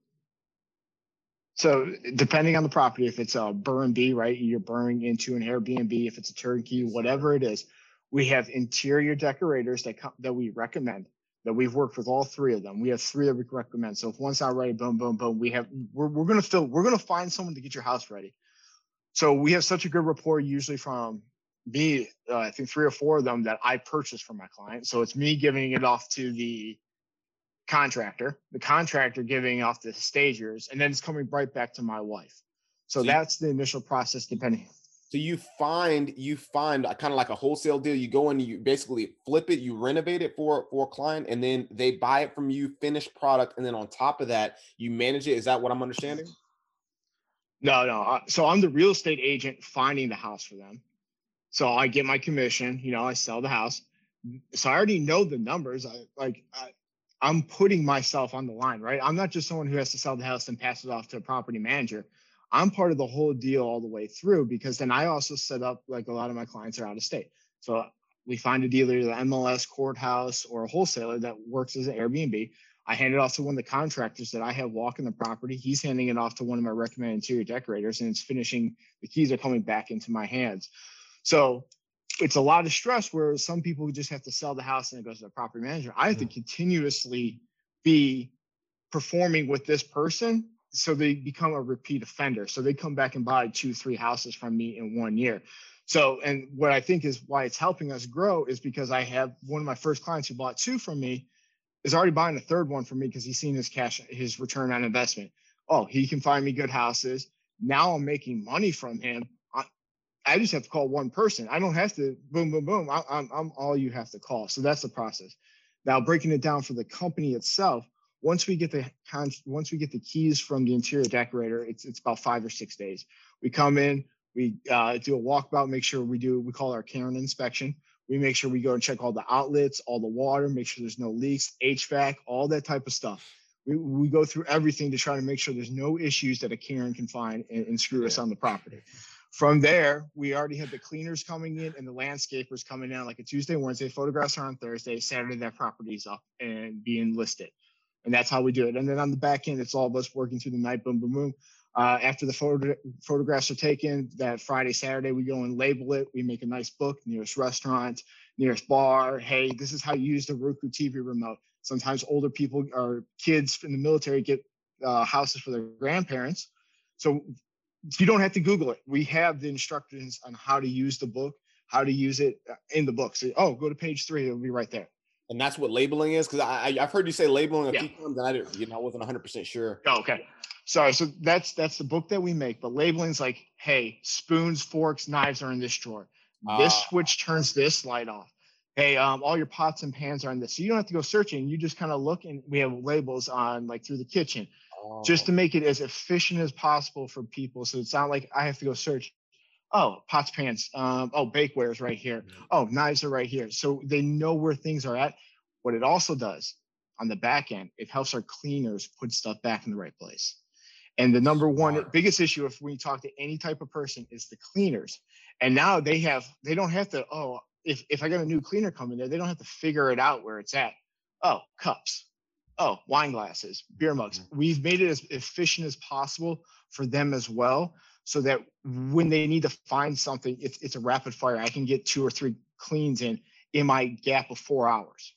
So depending on the property, if it's a burn B, right, you're burning into an Airbnb, if it's a turnkey, whatever it is, we have interior decorators that come, that we recommend that we've worked with all three of them. We have three that we can recommend. So if one's not ready, boom, boom, boom, we have we're, we're gonna fill, we're gonna find someone to get your house ready. So we have such a good rapport usually from me, uh, I think three or four of them that I purchase from my client. So it's me giving it off to the contractor, the contractor giving off the stagers, and then it's coming right back to my wife. So, so that's the initial process depending so you find you find a kind of like a wholesale deal. You go and you basically flip it, you renovate it for for a client, and then they buy it from you, finished product, and then on top of that, you manage it. Is that what I'm understanding? No, no. Uh, so I'm the real estate agent finding the house for them. So I get my commission. You know, I sell the house. So I already know the numbers. I like. I, I'm putting myself on the line, right? I'm not just someone who has to sell the house and pass it off to a property manager. I'm part of the whole deal all the way through because then I also set up like a lot of my clients are out of state. So we find a dealer, the MLS courthouse or a wholesaler that works as an Airbnb. I hand it off to one of the contractors that I have walking the property. He's handing it off to one of my recommended interior decorators, and it's finishing. The keys are coming back into my hands. So it's a lot of stress where some people just have to sell the house and it goes to the property manager. I have to mm-hmm. continuously be performing with this person so they become a repeat offender. So they come back and buy two, three houses from me in one year. So, and what I think is why it's helping us grow is because I have one of my first clients who bought two from me is already buying a third one from me because he's seen his cash, his return on investment. Oh, he can find me good houses. Now I'm making money from him. I, I just have to call one person. I don't have to boom, boom, boom. I, I'm, I'm all you have to call. So that's the process. Now, breaking it down for the company itself, once we get the once we get the keys from the interior decorator, it's it's about five or six days. We come in, we uh, do a walkabout, make sure we do we call our Karen inspection. We make sure we go and check all the outlets, all the water, make sure there's no leaks, HVAC, all that type of stuff. We, we go through everything to try to make sure there's no issues that a Karen can find and, and screw yeah. us on the property. From there, we already had the cleaners coming in and the landscapers coming in like a Tuesday, Wednesday. Photographs are on Thursday. Saturday, that property's up and being listed and that's how we do it. And then on the back end, it's all of us working through the night, boom, boom, boom. Uh, after the photo- photographs are taken, that Friday, Saturday, we go and label it. We make a nice book, nearest restaurant, nearest bar. Hey, this is how you use the Roku TV remote. Sometimes older people or kids in the military get uh, houses for their grandparents. So you don't have to Google it. We have the instructions on how to use the book, how to use it uh, in the book. So, oh, go to page three, it'll be right there and that's what labeling is because I, I have heard you say labeling a yeah. few times and I didn't you know I wasn't 100 percent sure. Oh, okay, sorry. So that's that's the book that we make, but labeling's like, hey, spoons, forks, knives are in this drawer. This uh, switch turns this light off. Hey, um, all your pots and pans are in this. So you don't have to go searching. You just kind of look and we have labels on like through the kitchen, oh. just to oh. make it as efficient as possible for people. So it's not like I have to go search oh pots pans um, oh bakeware is right here. Oh knives are right here. So they know where things are at. What it also does on the back end it helps our cleaners put stuff back in the right place. And the number one biggest issue if we talk to any type of person is the cleaners. And now they have they don't have to oh if, if i got a new cleaner coming there they don't have to figure it out where it's at. Oh cups. Oh wine glasses beer mugs. Mm-hmm. we've made it as efficient as possible for them as well so that when they need to find something, it's, it's a rapid fire. I can get two or three cleans in in my gap of four hours.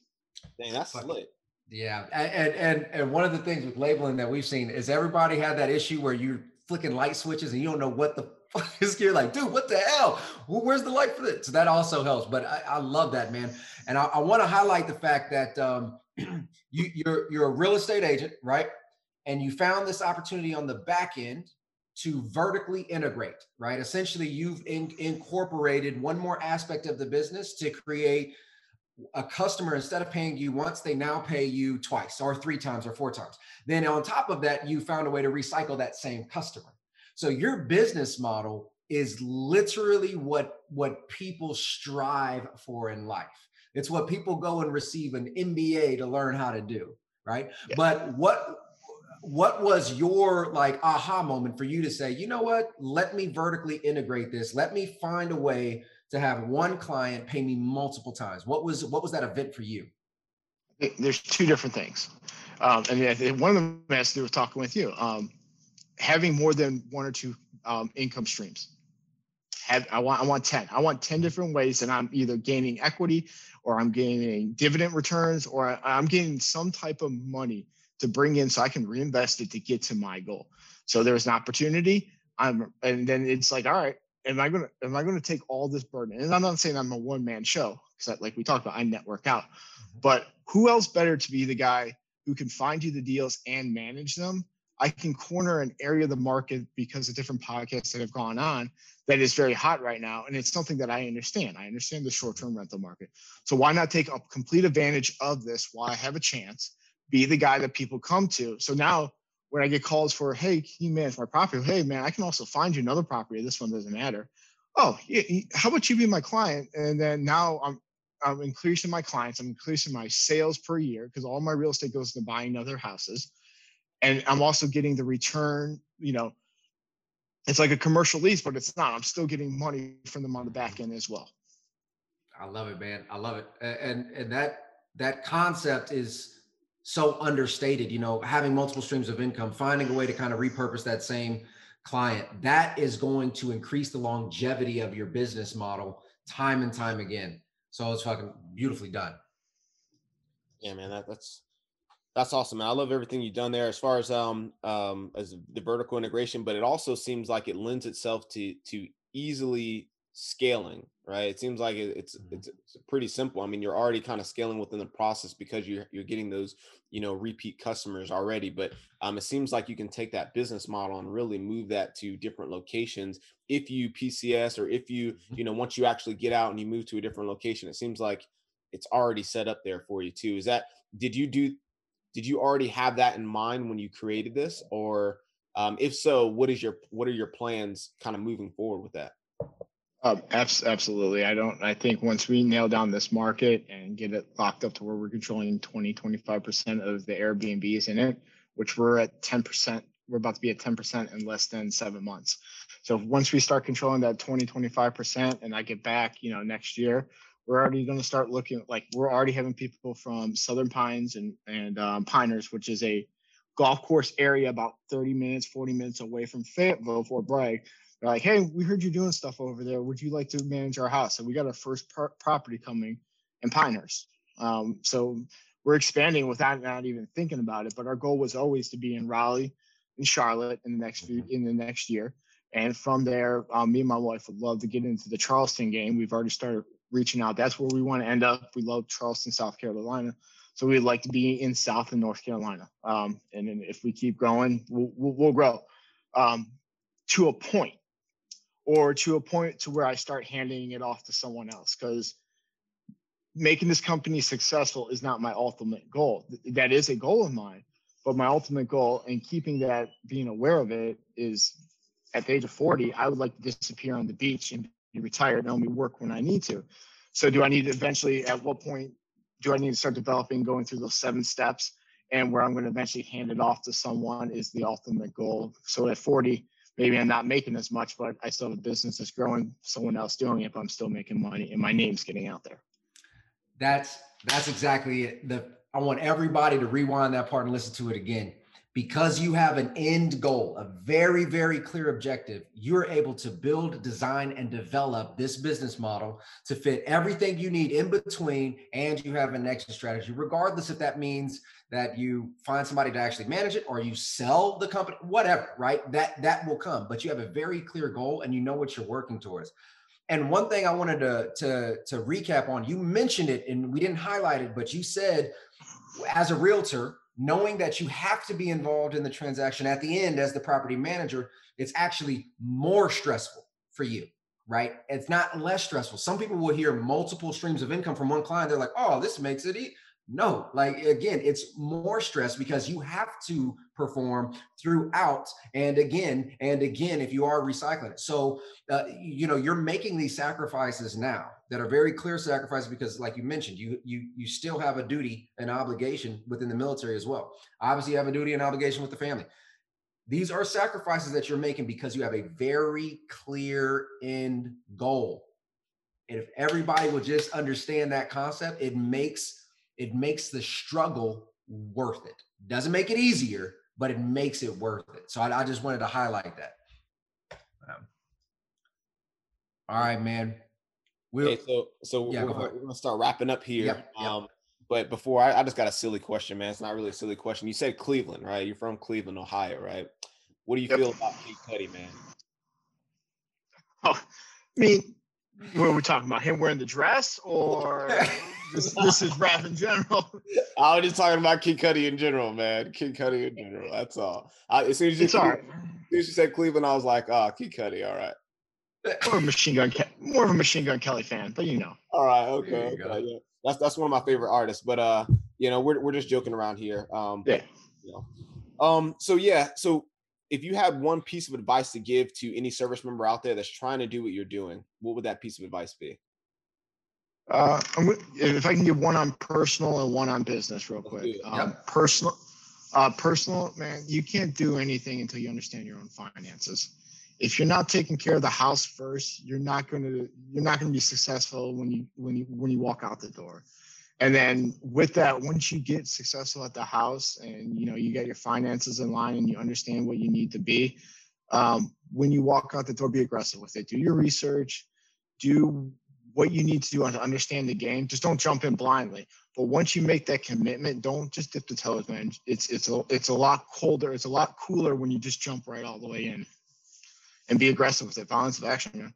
Dang, that's lit. Yeah, and and and one of the things with labeling that we've seen is everybody had that issue where you're flicking light switches and you don't know what the (laughs) fuck is you're like, dude, what the hell? Where's the light for this? So that also helps. But I, I love that, man. And I, I want to highlight the fact that um, (clears throat) you, you're you're a real estate agent, right? And you found this opportunity on the back end to vertically integrate, right? Essentially, you've in, incorporated one more aspect of the business to create a customer. Instead of paying you once they now pay you twice or three times or four times. Then on top of that you found a way to recycle that same customer. So your business model is literally what what people strive for in life. It's what people go and receive an mba to learn how to do right? Yeah. but what what was your like aha moment for you to say you know what let me vertically integrate this let me find a way to have one client pay me multiple times? What was what was that event for you? There's two different things, um, and one of them has to do with talking with you. Um, having more than one or two um, income streams. Have, I want I want ten. I want ten different ways that I'm either gaining equity, or I'm gaining dividend returns, or I'm getting some type of money to bring in so I can reinvest it to get to my goal. So there's an opportunity. I'm, and then it's like, all right, am I gonna am I gonna take all this burden? And I'm not saying I'm a one man show because like we talked about, I network out. Mm-hmm. But who else better to be the guy who can find you the deals and manage them? I can corner an area of the market because of different podcasts that have gone on that is very hot right now. And it's something that I understand. I understand the short term rental market. So why not take a complete advantage of this while I have a chance? Be the guy that people come to. So now when I get calls for, hey, can you manage my property? Hey, man, I can also find you another property. This one doesn't matter. Oh, how about you be my client? And then now I'm I'm increasing my clients. I'm increasing my sales per year because all my real estate goes into buying other houses, and I'm also getting the return. You know, it's like a commercial lease, but it's not. I'm still getting money from them on the back end as well. I love it, man. I love it, and and that that concept is so understated you know having multiple streams of income finding a way to kind of repurpose that same client that is going to increase the longevity of your business model time and time again so it's fucking beautifully done yeah man that, that's that's awesome man. i love everything you've done there as far as um um as the vertical integration but it also seems like it lends itself to to easily scaling right? It seems like it's mm-hmm. it's, it's pretty simple. I mean you're already kind of scaling within the process because you're you're getting those you know repeat customers already but um it seems like you can take that business model and really move that to different locations. If you pcs or if you mm-hmm. you know once you actually get out and you move to a different location it seems like it's already set up there for you too. Is that did you do did you already have that in mind when you created this? Or um, if so what is your what are your plans kind of moving forward with that uh, absolutely. I don't, I think once we nail down this market and get it locked up to where we're controlling 20, 25% of the Airbnbs in it, which we're at 10%, we're about to be at 10% in less than seven months. So once we start controlling that 20, 25% and I get back, you know, next year, we're already going to start looking like we're already having people from Southern Pines and, and um, Pinehurst, which is a golf course area about 30 minutes, 40 minutes away from Fayetteville, Fort Bragg they're like, hey, we heard you're doing stuff over there. Would you like to manage our house? And we got our first par- property coming in Pinehurst. Um, so we're expanding without not even thinking about it. But our goal was always to be in Raleigh and Charlotte in the next few mm-hmm. in the next year. And from there, um, me and my wife would love to get into the Charleston game. We've already started reaching out. That's where we want to end up. We love Charleston, South Carolina. So we'd like to be in South and North Carolina. Um, and then if we keep growing, we'll, we'll, we'll grow um, to a point or to a point to where I start handing it off to someone else because making this company successful is not my ultimate goal. That is a goal of mine, but my ultimate goal and keeping that being aware of it is at the age of 40, I would like to disappear on the beach and be retired and only work when I need to. So do I need to eventually at what point do I need to start developing going through those seven steps and where I'm going to eventually hand it off to someone is the ultimate goal. So at 40, maybe I'm not making as much, but I still have a business that's growing, someone else doing it, but I'm still making money and my name's getting out there. That's that's exactly it. The I want everybody to rewind that part and listen to it again. Because you have an end goal, a very, very clear objective, you're able to build, design, and develop this business model to fit everything you need in between. And you have an exit strategy, regardless if that means that you find somebody to actually manage it or you sell the company, whatever, right? That that will come. But you have a very clear goal and you know what you're working towards. And one thing I wanted to to to recap on, you mentioned it and we didn't highlight it, but you said as a realtor, knowing that you have to be involved in the transaction at the end as the property manager, it's actually more stressful for you, right? It's not less stressful. Some people will hear multiple streams of income from one client. They're like, oh, this makes it easy. No, like again, it's more stress because you have to perform throughout and again and again if you are recycling it. So, uh, you know, you're making these sacrifices now that are very clear sacrifices because, like you mentioned, you you you still have a duty and obligation within the military as well. Obviously, you have a duty and obligation with the family. These are sacrifices that you're making because you have a very clear end goal. And if everybody would just understand that concept, it makes it makes the struggle worth it. Doesn't make it easier, but it makes it worth it. So I, I just wanted to highlight that. Um, all right, man. We'll, okay, so so yeah, we're, go we're, gonna start wrapping up here. Yep, yep. Um, but before I, I just got a silly question, man. It's not really a silly question. You said Cleveland, right? You're from Cleveland, Ohio, right? What do you yep. feel about Kid Cudi, man? Oh, I mean, what are we talking about? Him wearing the dress or (laughs) this, this is rap in general. (laughs) I was just talking about Kid Cudi in general, man. Kid Cudi in general. That's all. I, as soon as you, it's all right. as soon as you said Cleveland, I was like, oh, Kid Cudi, all right. More of a machine gun, more of a machine gun Kelly fan, but you know. All right, okay, okay yeah. That's that's one of my favorite artists, but uh, you know, we're we're just joking around here. Um, yeah. You know. Um. So yeah. So if you had one piece of advice to give to any service member out there that's trying to do what you're doing, what would that piece of advice be? Uh, if I can give one on personal and one on business, real quick. Um, yep. Personal, uh, personal, man, you can't do anything until you understand your own finances. If you're not taking care of the house first, you're not going to you're not going to be successful when you when you when you walk out the door. And then with that, once you get successful at the house and you know you get your finances in line and you understand what you need to be, um, when you walk out the door, be aggressive with it. Do your research. Do what you need to do to understand the game. Just don't jump in blindly. But once you make that commitment, don't just dip the toes, man. It's it's a it's a lot colder. It's a lot cooler when you just jump right all the way in, and be aggressive with it. Violence of action, man.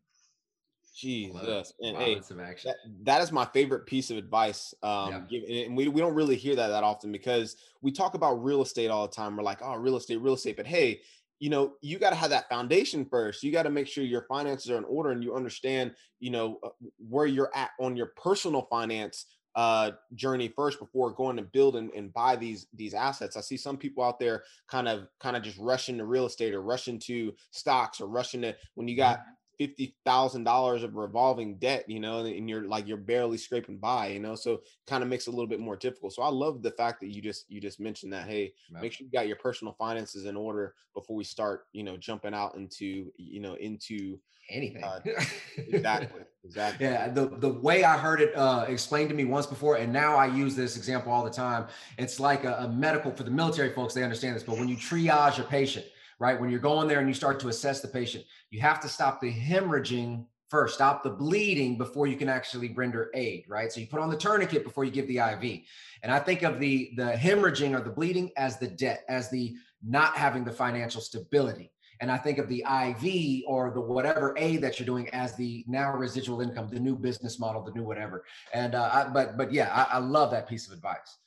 Jesus, and hey, that, that is my favorite piece of advice. Um, yeah. and we, we don't really hear that that often because we talk about real estate all the time. We're like, oh, real estate, real estate. But hey, you know you got to have that foundation first you got to make sure your finances are in order and you understand you know uh, where you're at on your personal finance uh, journey first before going to build and, and buy these these assets. I see some people out there kind of kind of just rushing to real estate or rushing to stocks or rushing to when you got mm-hmm fifty thousand dollars of revolving debt, you know, and you're like you're barely scraping by, you know, so kind of makes it a little bit more difficult. So I love the fact that you just you just mentioned that. Hey, make sure you got your personal finances in order before we start, you know, jumping out into you know into anything. Uh, (laughs) exactly. Exactly. Yeah. The the way I heard it uh, explained to me once before, and now I use this example all the time. It's like a, a medical for the military folks. They understand this, but when you triage a patient right? When you're going there and you start to assess the patient, you have to stop the hemorrhaging first, stop the bleeding before you can actually render aid, right? So you put on the tourniquet before you give the IV. And I think of the the hemorrhaging or the bleeding as the debt, as the not having the financial stability. And I think of the IV or the whatever aid that you're doing as the now residual income, the new business model, the new whatever. And uh, I, but but yeah, I, I love that piece of advice.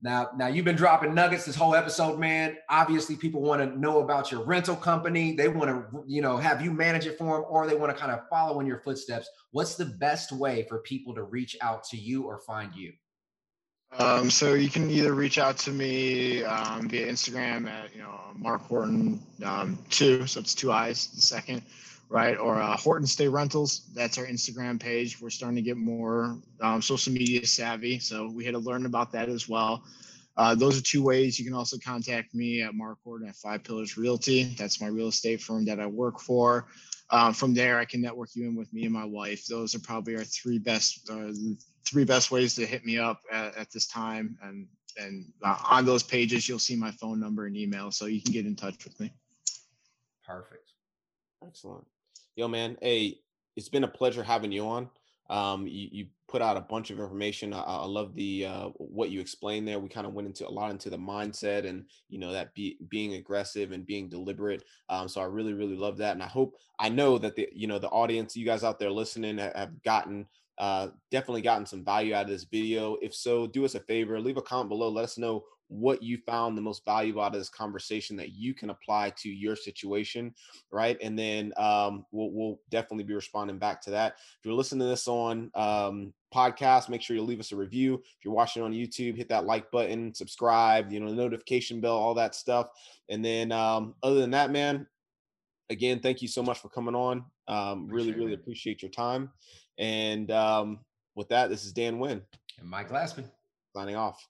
Now, now you've been dropping nuggets this whole episode, man. Obviously, people want to know about your rental company. They want to, you know, have you manage it for them, or they want to kind of follow in your footsteps. What's the best way for people to reach out to you or find you? Um, so you can either reach out to me um, via Instagram at you know Mark Horton um, two, so it's two eyes the second, right? Or uh, Horton Stay Rentals. That's our Instagram page. We're starting to get more um, social media savvy, so we had to learn about that as well. Uh, those are two ways. You can also contact me at Mark Horton at Five Pillars Realty. That's my real estate firm that I work for. Um, from there, I can network you in with me and my wife. Those are probably our three best uh, three best ways to hit me up at, at this time. And And uh, on those pages, you'll see my phone number and email, so you can get in touch with me. Perfect. Excellent. Yo, man. Hey, it's been a pleasure having you on. Um, you, you put out a bunch of information. I, I love the uh, what you explained there. We kind of went into a lot into the mindset and you know that be, being aggressive and being deliberate. Um, so I really really love that, and I hope I know that the you know the audience, you guys out there listening, have gotten uh, definitely gotten some value out of this video. If so, do us a favor, leave a comment below. Let us know what you found the most valuable out of this conversation that you can apply to your situation, right? And then um, we'll, we'll, definitely be responding back to that. If you're listening to this on um, podcast, make sure you leave us a review. If you're watching on YouTube, hit that like button, subscribe, you know, the notification bell, all that stuff. And then um, other than that, man, again, thank you so much for coming on. Um, really, really appreciate your time. And um, with that, this is Dan Wynn and Mike Glassman signing off.